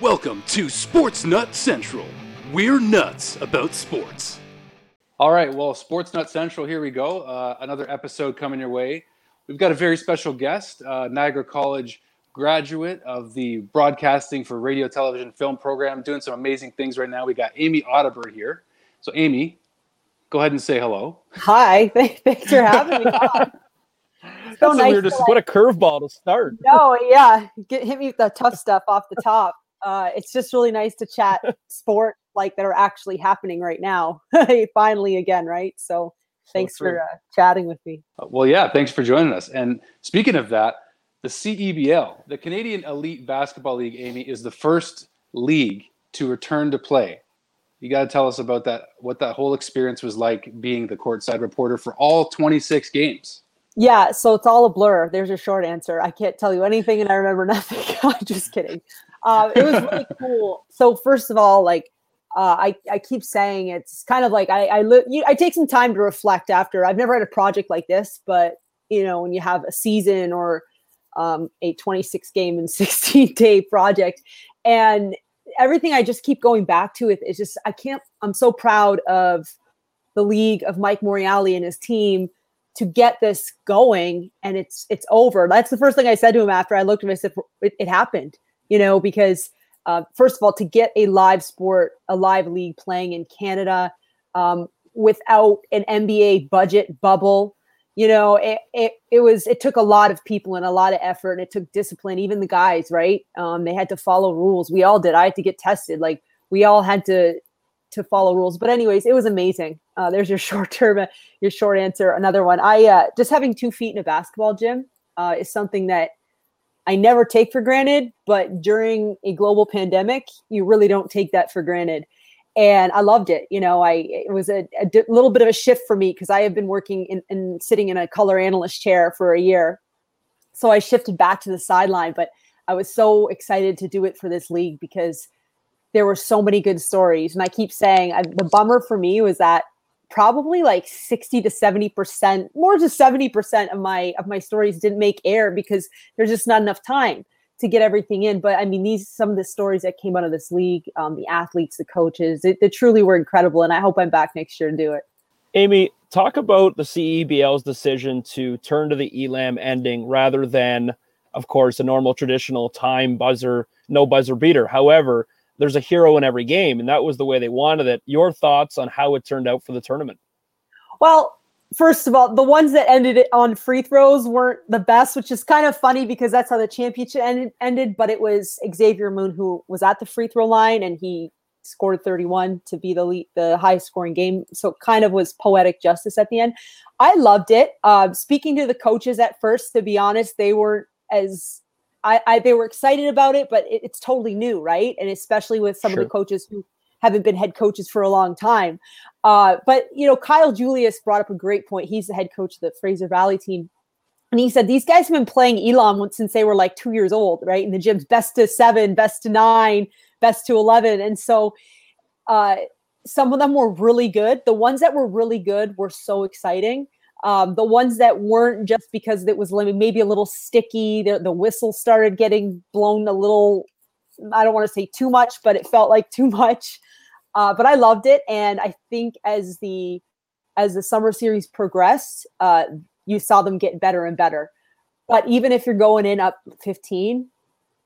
Welcome to Sports Nut Central. We're nuts about sports. All right, well, Sports Nut Central, here we go. Uh, another episode coming your way. We've got a very special guest, uh, Niagara College graduate of the Broadcasting for Radio, Television, Film program, doing some amazing things right now. We got Amy Audibert here. So, Amy, go ahead and say hello. Hi, thanks for having me. so nice to, what a curveball to start. No, yeah, get hit me with the tough stuff off the top uh, it's just really nice to chat sport like that are actually happening right now. Finally, again, right? So thanks so for uh, chatting with me. Uh, well, yeah, thanks for joining us. And speaking of that, the CEBL, the Canadian Elite Basketball League, Amy, is the first league to return to play. You got to tell us about that, what that whole experience was like being the courtside reporter for all 26 games. Yeah, so it's all a blur. There's a short answer. I can't tell you anything and I remember nothing. I'm just kidding. Uh, it was really cool. So first of all, like uh, I, I keep saying it's kind of like I I, li- you, I take some time to reflect after. I've never had a project like this, but you know when you have a season or um, a 26 game and 16 day project, and everything I just keep going back to it is just I can't. I'm so proud of the league of Mike Morreale and his team to get this going, and it's it's over. That's the first thing I said to him after I looked at him. I said it, it happened you know, because uh, first of all, to get a live sport, a live league playing in Canada um, without an NBA budget bubble, you know, it, it, it was, it took a lot of people and a lot of effort and it took discipline, even the guys, right? Um, they had to follow rules. We all did. I had to get tested. Like we all had to, to follow rules. But anyways, it was amazing. Uh, there's your short term, your short answer. Another one. I uh, just having two feet in a basketball gym uh, is something that I never take for granted, but during a global pandemic, you really don't take that for granted. And I loved it. You know, I it was a, a di- little bit of a shift for me because I have been working in, and sitting in a color analyst chair for a year. So I shifted back to the sideline, but I was so excited to do it for this league because there were so many good stories. And I keep saying I, the bummer for me was that probably like 60 to 70% more to 70% of my of my stories didn't make air because there's just not enough time to get everything in. But i mean these some of the stories that came out of this league um, the athletes the coaches it, they truly were incredible and i hope i'm back next year to do it. Amy talk about the cebl's decision to turn to the elam ending rather than of course a normal traditional time buzzer no buzzer beater. However there's a hero in every game, and that was the way they wanted it. Your thoughts on how it turned out for the tournament? Well, first of all, the ones that ended on free throws weren't the best, which is kind of funny because that's how the championship ended. ended but it was Xavier Moon who was at the free throw line, and he scored 31 to be the lead, the highest scoring game. So it kind of was poetic justice at the end. I loved it. Uh, speaking to the coaches at first, to be honest, they weren't as I, I they were excited about it, but it, it's totally new, right? And especially with some sure. of the coaches who haven't been head coaches for a long time. Uh, but you know, Kyle Julius brought up a great point. He's the head coach of the Fraser Valley team. And he said these guys have been playing Elam since they were like two years old, right? In the gyms, best to seven, best to nine, best to 11. And so uh, some of them were really good. The ones that were really good were so exciting. Um, the ones that weren't just because it was maybe a little sticky, the, the whistle started getting blown a little, I don't want to say too much, but it felt like too much. Uh, but I loved it. And I think as the as the summer series progressed, uh, you saw them get better and better. But even if you're going in up 15,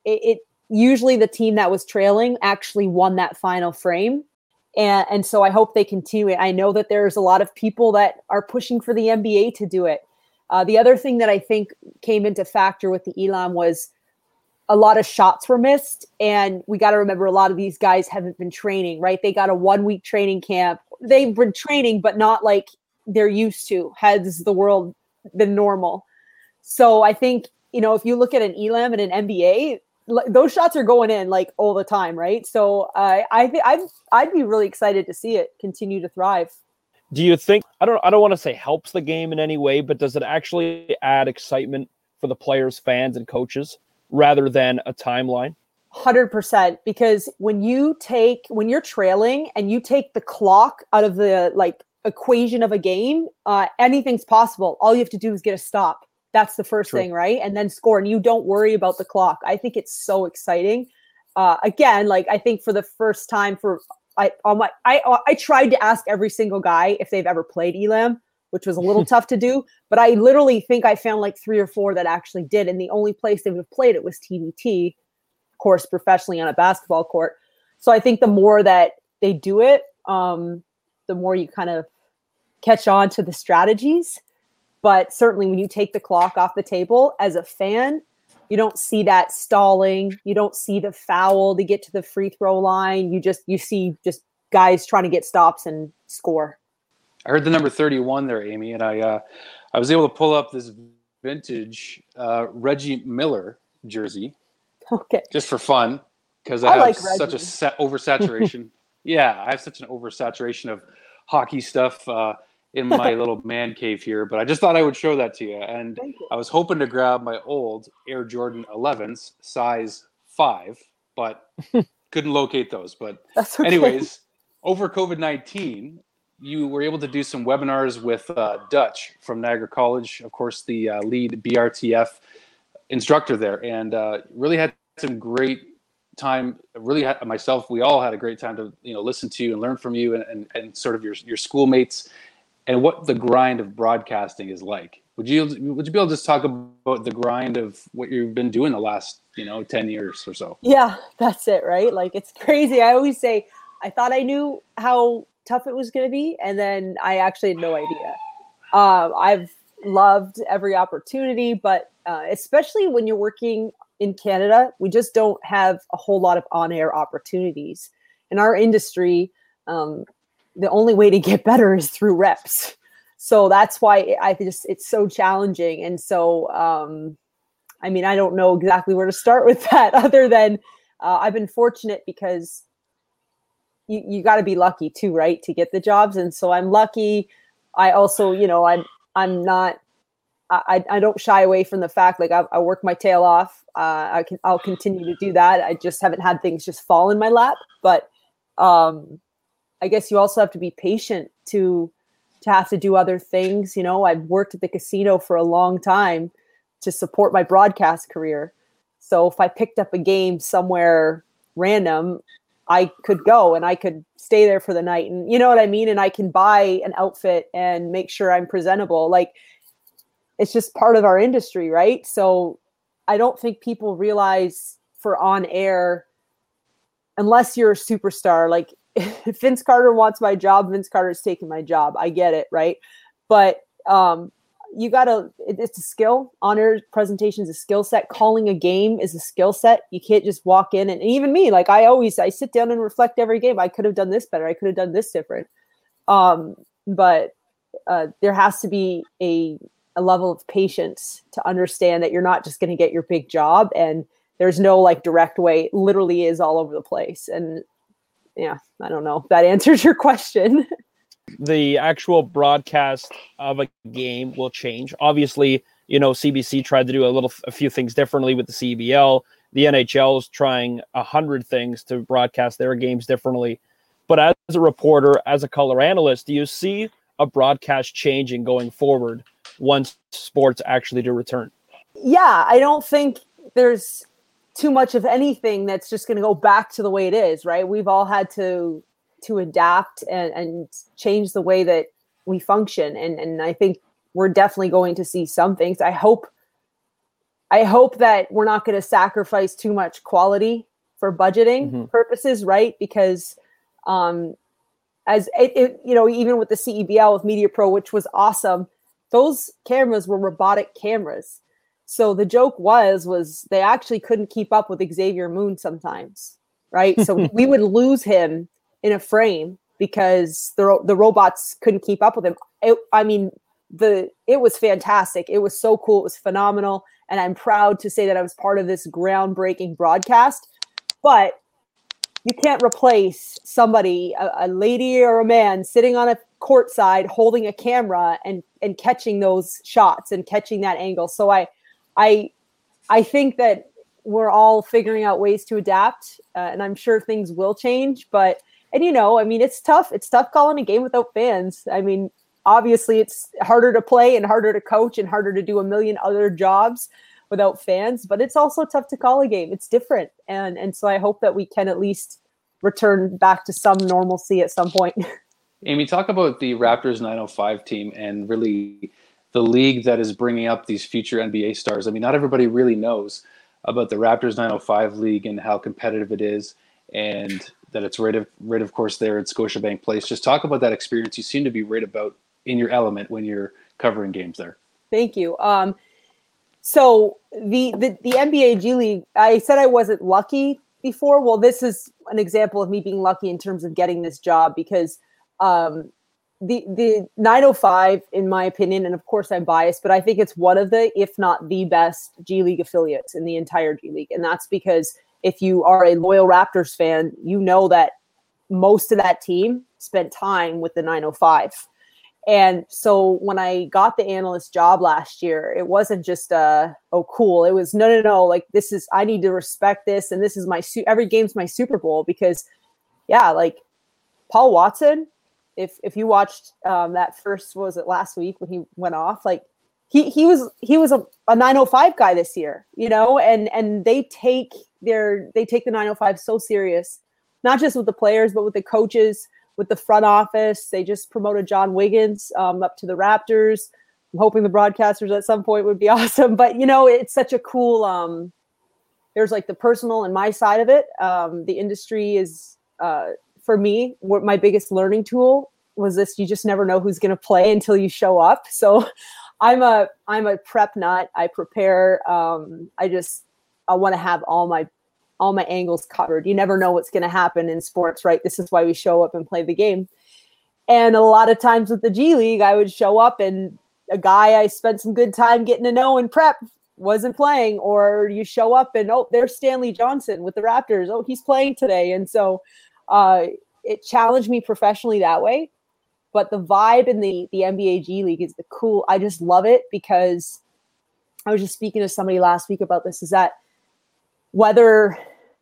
it, it usually the team that was trailing actually won that final frame and and so I hope they continue it. I know that there's a lot of people that are pushing for the NBA to do it. Uh, the other thing that I think came into factor with the Elam was a lot of shots were missed, and we got to remember a lot of these guys haven't been training. Right? They got a one week training camp. They've been training, but not like they're used to. Has the world been normal? So I think you know if you look at an Elam and an NBA, those shots are going in like all the time, right? So uh, I think I'd I'd be really excited to see it continue to thrive. Do you think I don't I don't want to say helps the game in any way, but does it actually add excitement for the players, fans, and coaches rather than a timeline? Hundred percent, because when you take when you're trailing and you take the clock out of the like equation of a game, uh, anything's possible. All you have to do is get a stop. That's the first True. thing, right? And then score, and you don't worry about the clock. I think it's so exciting. Uh, again, like I think for the first time for I on my I I tried to ask every single guy if they've ever played Elam, which was a little tough to do. But I literally think I found like three or four that actually did, and the only place they would have played it was TBT, of course, professionally on a basketball court. So I think the more that they do it, um, the more you kind of catch on to the strategies. But certainly, when you take the clock off the table as a fan, you don't see that stalling. You don't see the foul to get to the free throw line. You just you see just guys trying to get stops and score. I heard the number 31 there, Amy, and I uh, I was able to pull up this vintage uh, Reggie Miller jersey Okay. just for fun because I, I have like such a sa- oversaturation. yeah, I have such an oversaturation of hockey stuff uh, in my little man cave here, but I just thought I would show that to you. And you. I was hoping to grab my old Air Jordan 11s, size five, but couldn't locate those. But okay. anyways, over COVID 19, you were able to do some webinars with uh, Dutch from Niagara College, of course, the uh, lead BRTF instructor there, and uh, really had some great time. Really, had, myself, we all had a great time to you know listen to you and learn from you and, and, and sort of your your schoolmates and what the grind of broadcasting is like. Would you would you be able to just talk about the grind of what you've been doing the last you know ten years or so? Yeah, that's it, right? Like it's crazy. I always say I thought I knew how tough it was going to be, and then I actually had no idea. Uh, I've loved every opportunity, but uh, especially when you're working in Canada, we just don't have a whole lot of on-air opportunities in our industry. Um, the only way to get better is through reps. So that's why I just it's so challenging, and so um, I mean I don't know exactly where to start with that, other than uh, I've been fortunate because you, you got to be lucky too, right, to get the jobs. And so I'm lucky. I also, you know, I'm I'm not. I, I don't shy away from the fact like I, I work my tail off. Uh, I can I'll continue to do that. I just haven't had things just fall in my lap. But um, I guess you also have to be patient to to have to do other things. You know, I've worked at the casino for a long time to support my broadcast career. So if I picked up a game somewhere random, I could go and I could stay there for the night. And you know what I mean? And I can buy an outfit and make sure I'm presentable. Like it's just part of our industry, right? So I don't think people realize for on air, unless you're a superstar, like if Vince Carter wants my job, Vince Carter's taking my job. I get it, right? But um, you gotta it, it's a skill. Honor presentation is a skill set. Calling a game is a skill set. You can't just walk in and, and even me like i always i sit down and reflect every game. I could have done this better. I could have done this different. Um but uh, there has to be a a level of patience to understand that you're not just going to get your big job and there's no like direct way. It literally is all over the place. And yeah i don't know if that answers your question the actual broadcast of a game will change. Obviously, you know, CBC tried to do a little a few things differently with the CBL. The NHL is trying a hundred things to broadcast their games differently. But as a reporter, as a color analyst, do you see a broadcast changing going forward once sports actually do return? yeah, I don't think there's too much of anything that's just going to go back to the way it is, right? We've all had to to adapt and, and change the way that we function, and and I think we're definitely going to see some things. I hope I hope that we're not going to sacrifice too much quality for budgeting Mhm. purposes, right? Because um, as it, it, you know, even with the CEBL with Media Pro, which was awesome, those cameras were robotic cameras. So the joke was was they actually couldn't keep up with Xavier Moon sometimes, right? So we would lose him in a frame because the ro- the robots couldn't keep up with him. It, I mean, the it was fantastic. It was so cool. It was phenomenal, and I'm proud to say that I was part of this groundbreaking broadcast. But you can't replace somebody, a, a lady or a man, sitting on a court side holding a camera and and catching those shots and catching that angle. So I, I, I think that we're all figuring out ways to adapt, uh, and I'm sure things will change. But and you know, I mean, it's tough. It's tough calling a game without fans. I mean, obviously, it's harder to play and harder to coach and harder to do a million other jobs without fans. But it's also tough to call a game. It's different, and and so I hope that we can at least return back to some normalcy at some point. Amy, talk about the Raptors 905 team and really the league that is bringing up these future NBA stars. I mean, not everybody really knows about the Raptors 905 league and how competitive it is, and that it's right of right of course there at Scotiabank Place. Just talk about that experience. You seem to be right about in your element when you're covering games there. Thank you. Um, so the, the the NBA G League, I said I wasn't lucky before. Well, this is an example of me being lucky in terms of getting this job because um, the the 905 in my opinion and of course i'm biased but i think it's one of the if not the best g league affiliates in the entire g league and that's because if you are a loyal raptors fan you know that most of that team spent time with the 905 and so when i got the analyst job last year it wasn't just uh oh cool. It was no no no like this is i need to respect this and this is my su- every game's my super bowl because yeah like paul watson if if you watched um, that first was it last week when he went off like he he was he was a, a 905 guy this year you know and and they take their they take the 905 so serious not just with the players but with the coaches with the front office. They just promoted john wiggins um, up to the raptors. I'm hoping the broadcasters at some point would be awesome but you know it's such a cool um there's like the personal and my side of it. Um the industry is uh for me, what my biggest learning tool was this: you just never know who's going to play until you show up. So, I'm a I'm a prep nut. I prepare. Um, I just I want to have all my all my angles covered. You never know what's going to happen in sports, right? This is why we show up and play the game. And a lot of times with the G League, I would show up and a guy I spent some good time getting to know in prep wasn't playing, or you show up and oh, there's Stanley Johnson with the Raptors. Oh, he's playing today. And so uh, it challenged me professionally that way. But the vibe in the the NBA G League is the cool. I just love it because I was just speaking to somebody last week about this. Is that whether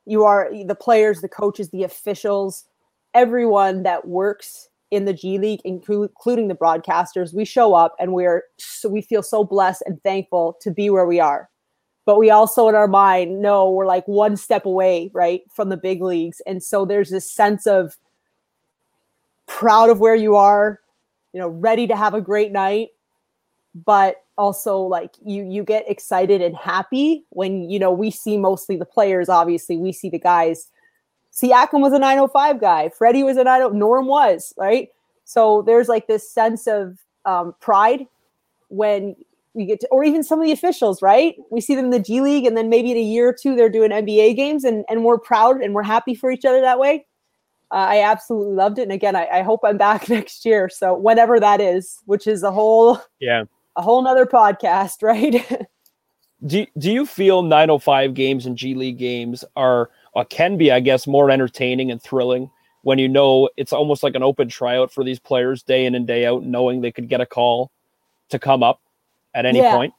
you are the players, the coaches, the officials, everyone that works in the G League, including the broadcasters, we show up and we're so we feel so blessed and thankful to be where we are but we also in our mind know we're like one step away right from the big leagues. And so there's this sense of proud of where you are you know ready to have a great night but also like you you get excited and happy when you know we see mostly the players obviously. We see the guys. See, Siakam was a 905 guy. Freddie was a 90 Norm was right? So there's like this sense of um, pride when we get to, or even some of the officials, right? We see them in the G League, and then maybe in a year or two they're doing NBA games, and and we're proud and we're happy for each other that way. Uh, I absolutely loved it, and again, I, I hope I'm back next year. So whenever that is, which is a whole yeah a whole nother podcast, right? do do you feel 905 games and G League games are or can be, I guess, more entertaining and thrilling when you know it's almost like an open tryout for these players day in and day out, knowing they could get a call to come up at any yeah. point?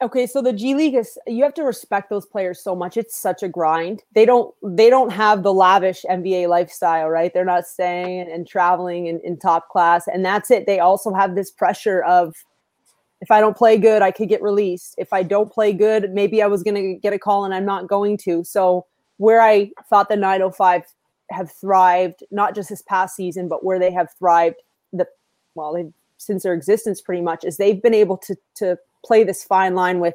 Okay, so the G League is you have to respect those players so much. It's such a grind. They don't they don't have the lavish NBA lifestyle, right? They're not staying and traveling in, in top class. And that's it. They also have this pressure of if I don't play good, I could get released. If I don't play good, maybe I was gonna get a call and I'm not going to. So where I thought the 905 have thrived, not just this past season, but where they have thrived the well, they've since their existence pretty much is they've been able to to play this fine line with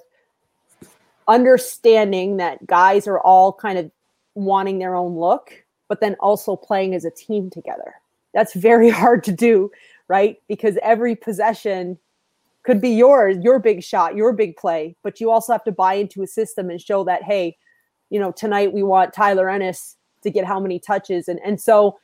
understanding that guys are all kind of wanting their own look but then also playing as a team together. That's very hard to do right? Because every possession could be yours your big shot your big play but you also have to buy into a system and show that hey you know tonight we want tyler ennis to get how many touches. And and so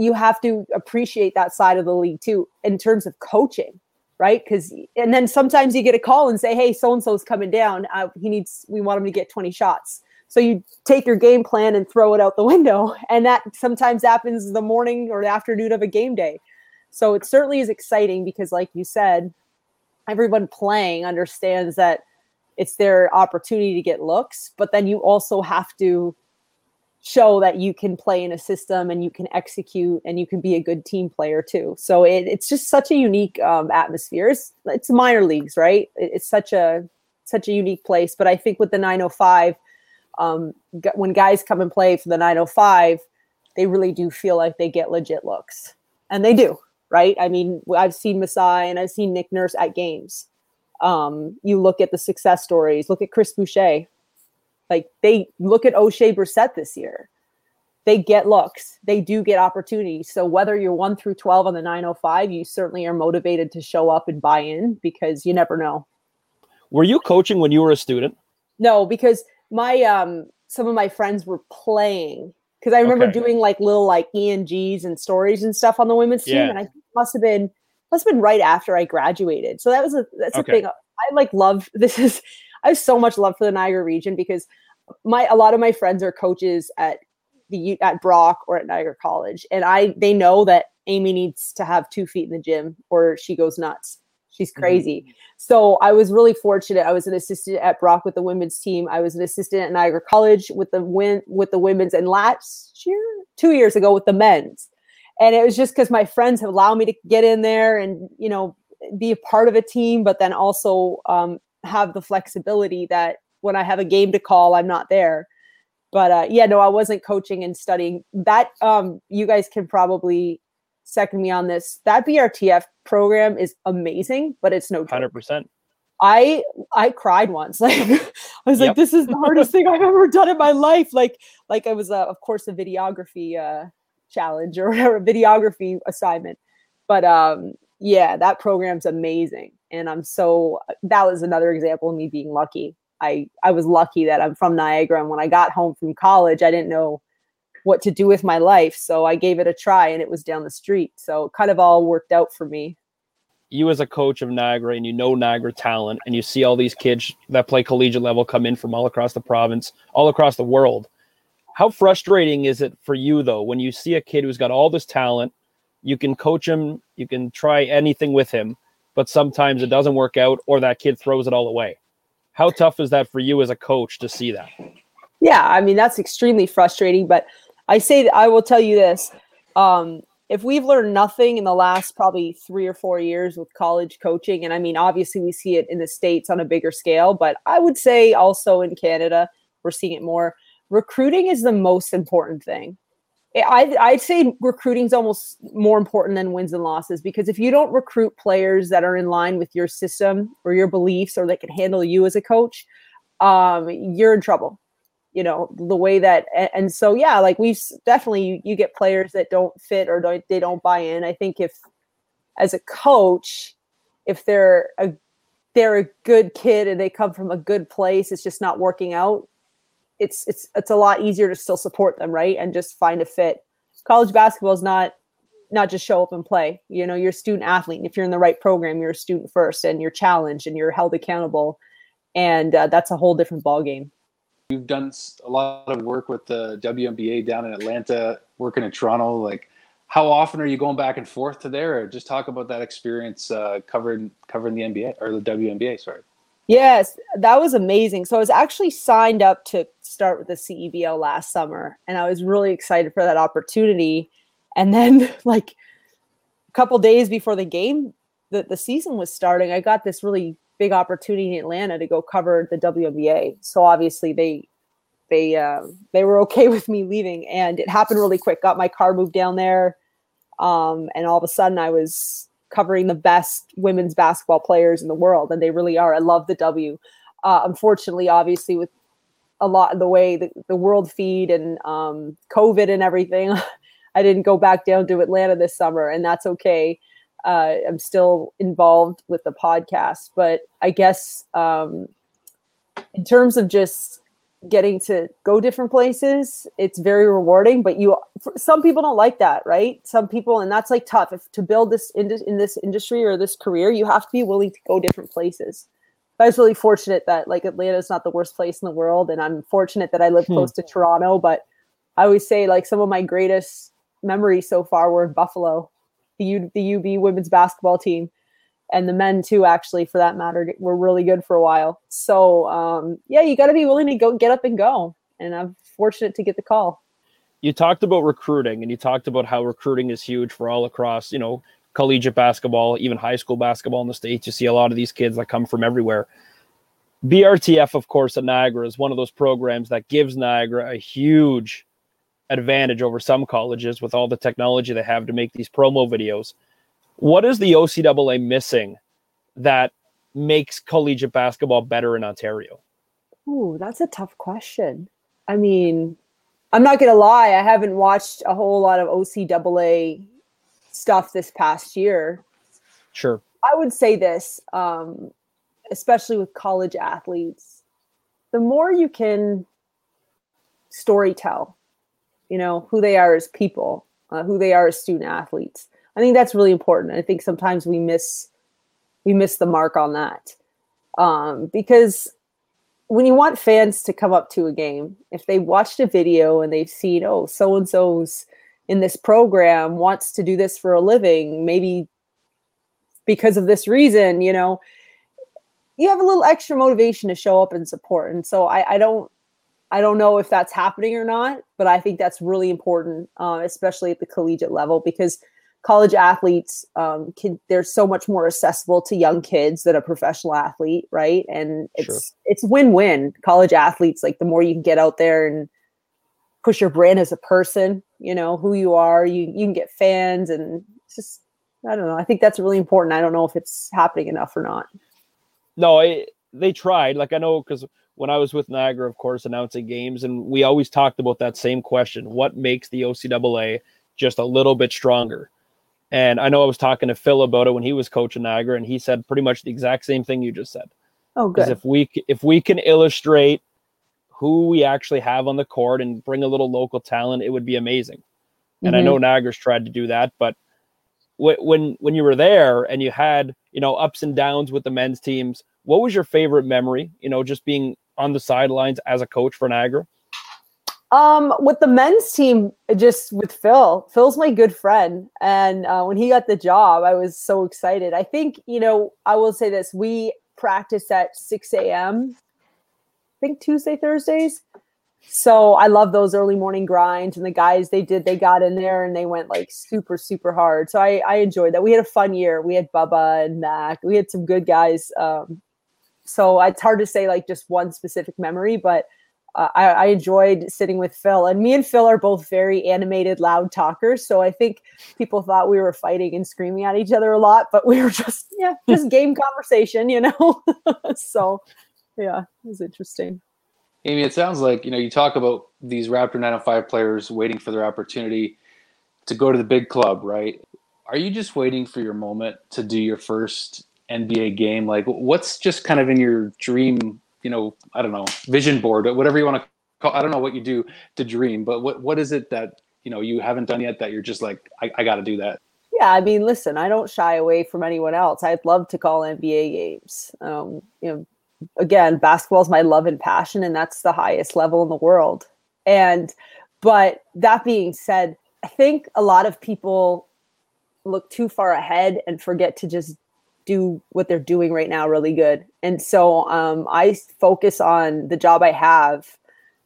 you have to appreciate that side of the league too in terms of coaching right? Because and then sometimes you get a call and say hey so and so's coming down. Uh, he needs we want him to get 20 shots. So you take your game plan and throw it out the window and that sometimes happens the morning or the afternoon of a game day. So it certainly is exciting because like you said everyone playing understands that it's their opportunity to get looks but then you also have to show that you can play in a system and you can execute and you can be a good team player too. So it, it's just such a unique um, atmosphere. It's, it's minor leagues, right? It, it's such a such a unique place. But I think with the 905, um, when guys come and play for the 905, they really do feel like they get legit looks, and they do, right? I mean, I've seen Masai and I've seen Nick Nurse at games. Um, you look at the success stories. Look at Chris Boucher. Like they look at Oshae Brissett this year. They get looks. They do get opportunities. So whether you're one through twelve on the 905, you certainly are motivated to show up and buy in because you never know. Were you coaching when you were a student? No, because my um some of my friends were playing because I remember okay. doing like little like ENGs and stories and stuff on the women's team, and I must have been must have been right after I graduated. So that was a that's okay. a thing. I like love this is I have so much love for the Niagara region because my a lot of my friends are coaches at the at Brock or at Niagara College, and I they know that Amy needs to have two feet in the gym or she goes nuts. She's mm-hmm. crazy. Mm-hmm. So I was really fortunate. I was an assistant at Brock with the women's team. I was an assistant at Niagara College with the win with the women's, and last year, two years ago, with the men's. And it was just because my friends have allowed me to get in there and you know be a part of a team, but then also um, have the flexibility that when I have a game to call, I'm not there. But uh, yeah, no, I wasn't coaching and studying. That um, you guys can probably second me on this. That BRTF program is amazing, but it's no hundred percent. I I cried once. Like I was yep. like, this is the hardest thing I've ever done in my life. Like like I was uh, of course a videography uh, challenge or whatever videography assignment. But um yeah, that program's amazing. And I'm so that was another example of me being lucky. I I was lucky that I'm from Niagara and when I got home from college, I didn't know what to do with my life. So I gave it a try and it was down the street. So it kind of all worked out for me. You as a coach of Niagara and you know Niagara talent and you see all these kids that play collegiate level come in from all across the province, all across the world. How frustrating is it for you though when you see a kid who's got all this talent, you can coach him, you can try anything with him, but sometimes it doesn't work out or that kid throws it all away. How tough is that for you as a coach to see that? Yeah, I mean that's extremely frustrating, but I say I will tell you this. Um, if we've learned nothing in the last probably three or four years with college coaching, and I mean, obviously we see it in the States on a bigger scale, but I would say also in Canada, we're seeing it more. Recruiting is the most important thing. I, I'd say recruiting is almost more important than wins and losses because if you don't recruit players that are in line with your system or your beliefs or that can handle you as a coach, um, you're in trouble you know the way that and so yeah like we've definitely you, you get players that don't fit or don't they don't buy in. I think if as a coach if they're a they're a good kid and they come from a good place it's just not working out it's it's it's a lot easier to still support them right and just find a fit college basketball is not not just show up and play you know you're a student athlete and if you're in the right program you're a student first and you're challenged and you're held accountable and uh, that's a whole different ball game You've done a lot of work with the WNBA down in Atlanta, working in Toronto. Like, how often are you going back and forth to there? Or just talk about that experience uh, covering covering the NBA or the WNBA. Sorry. Yes, that was amazing. So I was actually signed up to start with the CEBL last summer, and I was really excited for that opportunity. And then, like a couple days before the game, the, the season was starting, I got this really big opportunity in Atlanta to go cover the WNBA. So obviously they they uh, they were okay with me leaving, and it happened really quick. Got my car moved down there, um, and all of a sudden I was covering the best women's basketball players in the world, and they really are. I love the W. Uh, unfortunately, obviously with a lot of the way the, the world feed and um, COVID and everything, I didn't go back down to Atlanta this summer, and that's okay uh, I'm still involved with the podcast, but I guess um, in terms of just getting to go different places, it's very rewarding. But you, some people don't like that, right? Some people, and that's like tough. If to build this in, in this industry or this career, you have to be willing to go different places. But I was really fortunate that like Atlanta is not the worst place in the world, and I'm fortunate that I live hmm. close to Toronto. But I always say like some of my greatest memories so far were in Buffalo the U, the UB women's basketball team and the men too actually for that matter were really good for a while so um, yeah you got to be willing to go get up and go and i'm fortunate to get the call you talked about recruiting and you talked about how recruiting is huge for all across, you know, collegiate basketball, even high school basketball in the States. You see a lot of these kids that come from everywhere. BRTF, of course, at Niagara is one of those programs that gives Niagara a huge advantage over some colleges with all the technology they have to make these promo videos. What is the OCAA missing that makes collegiate basketball better in Ontario? Ooh, that's a tough question. I mean, I'm not gonna lie, I haven't watched a whole lot of OCAA stuff this past year. Sure. I would say this, um, especially with college athletes, the more you can story tell, you know, who they are as people, uh, who they are as student athletes. I think that's really important. I think sometimes we miss we miss the mark on that um, because when you want fans to come up to a game, if they watched a video and they've seen, oh, so and so's in this program wants to do this for a living, maybe because of this reason, you know, you have a little extra motivation to show up and support. And so I, I don't I don't know if that's happening or not, but I think that's really important, uh, especially at the collegiate level, because college athletes um, can they're so much more accessible to young kids than a professional athlete, right? And it's sure. it's win win. College athletes, like the more you can get out there and push your brand as a person, you know who you are, you you can get fans, and just I don't know. I think that's really important. I don't know if it's happening enough or not. No, I, they tried. Like I know because when I was with Niagara, of course, announcing games, and we always talked about that same question: what makes the OCAA just a little bit stronger? And I know I was talking to Phil about it when he was coaching Niagara, and he said pretty much the exact same thing you just said. Oh, good. Because if we if we can illustrate who we actually have on the court and bring a little local talent, it would be amazing. And mm-hmm. I know Niagara's tried to do that, but when when you were there and you had you know ups and downs with the men's teams, what was your favorite memory? You know, just being on the sidelines as a coach for Niagara. Um, with the men's team, just with Phil. Phil's my good friend, and uh, when he got the job, I was so excited. I think you know, I will say this: we practice at six a.m. I think Tuesday, Thursdays. So I love those early morning grinds, and the guys they did, they got in there and they went like super, super hard. So I, I enjoyed that. We had a fun year. We had Bubba and Mac. We had some good guys. Um, so it's hard to say like just one specific memory, but uh, I, I, enjoyed sitting with Phil. And me and Phil are both very animated, loud talkers. So I think people thought we were fighting and screaming at each other a lot, but we were just, yeah, just game conversation, you know? so yeah, it was interesting. Amy, it sounds like, you know, you talk about these Raptor 905 players waiting for their opportunity to go to the big club, right? Are you just waiting for your moment to do your first NBA game? Like, what's just kind of in your dream you know, I don't know, vision board, or whatever you want to call. I don't know what you do to dream, but what what is it that you know you haven't done yet that you're just like, I, I got to do that. Yeah, I mean, listen, I don't shy away from anyone else. I'd love to call NBA games. Um, you know, again, basketball is my love and passion, and that's the highest level in the world. And but that being said, I think a lot of people look too far ahead and forget to just do what they're doing right now really good. And so um, I focus on the job I have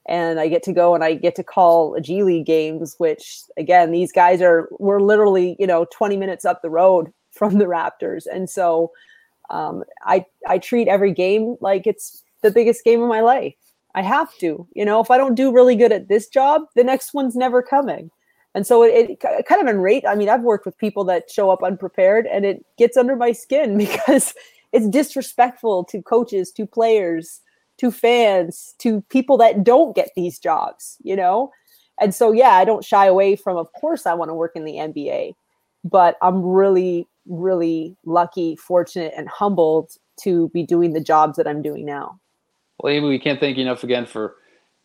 and I get to go and I get to call a G League games, which again, these guys are, we're literally, you know, 20 minutes up the road from the Raptors. And so um, I, I treat every game like it's the biggest game of my life. I have to, you know, if I don't do really good at this job, the next one's never coming. And so it, it kind of enraged. I mean, I've worked with people that show up unprepared and it gets under my skin because it's disrespectful to coaches, to players, to fans, to people that don't get these jobs, you know? And so, yeah, I don't shy away from, of course, I want to work in the NBA, but I'm really, really lucky, fortunate, and humbled to be doing the jobs that I'm doing now. Well, Amy, we can't thank you enough again for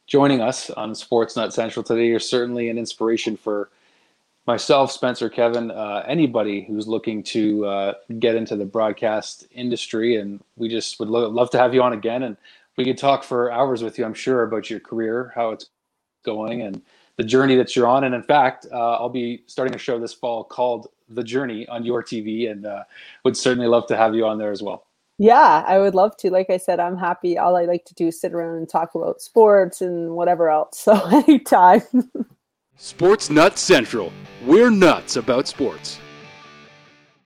joining us on Sports Sportsnut Central today. You're certainly an inspiration for myself, Spencer, Kevin, uh, anybody who's looking to uh, get into the broadcast industry. And we just would lo- love to have you on again. And we could talk for hours with you, I'm sure, about your career, how it's going, and the journey that you're on. And in fact, uh, I'll be starting a show this fall called The Journey on your TV, and uh, would certainly love to have you on there as well. Yeah, I would love to. Like I said, I'm happy. All I like to do is sit around and talk about sports and whatever else. So anytime. Sports Nut Central. We're nuts about sports.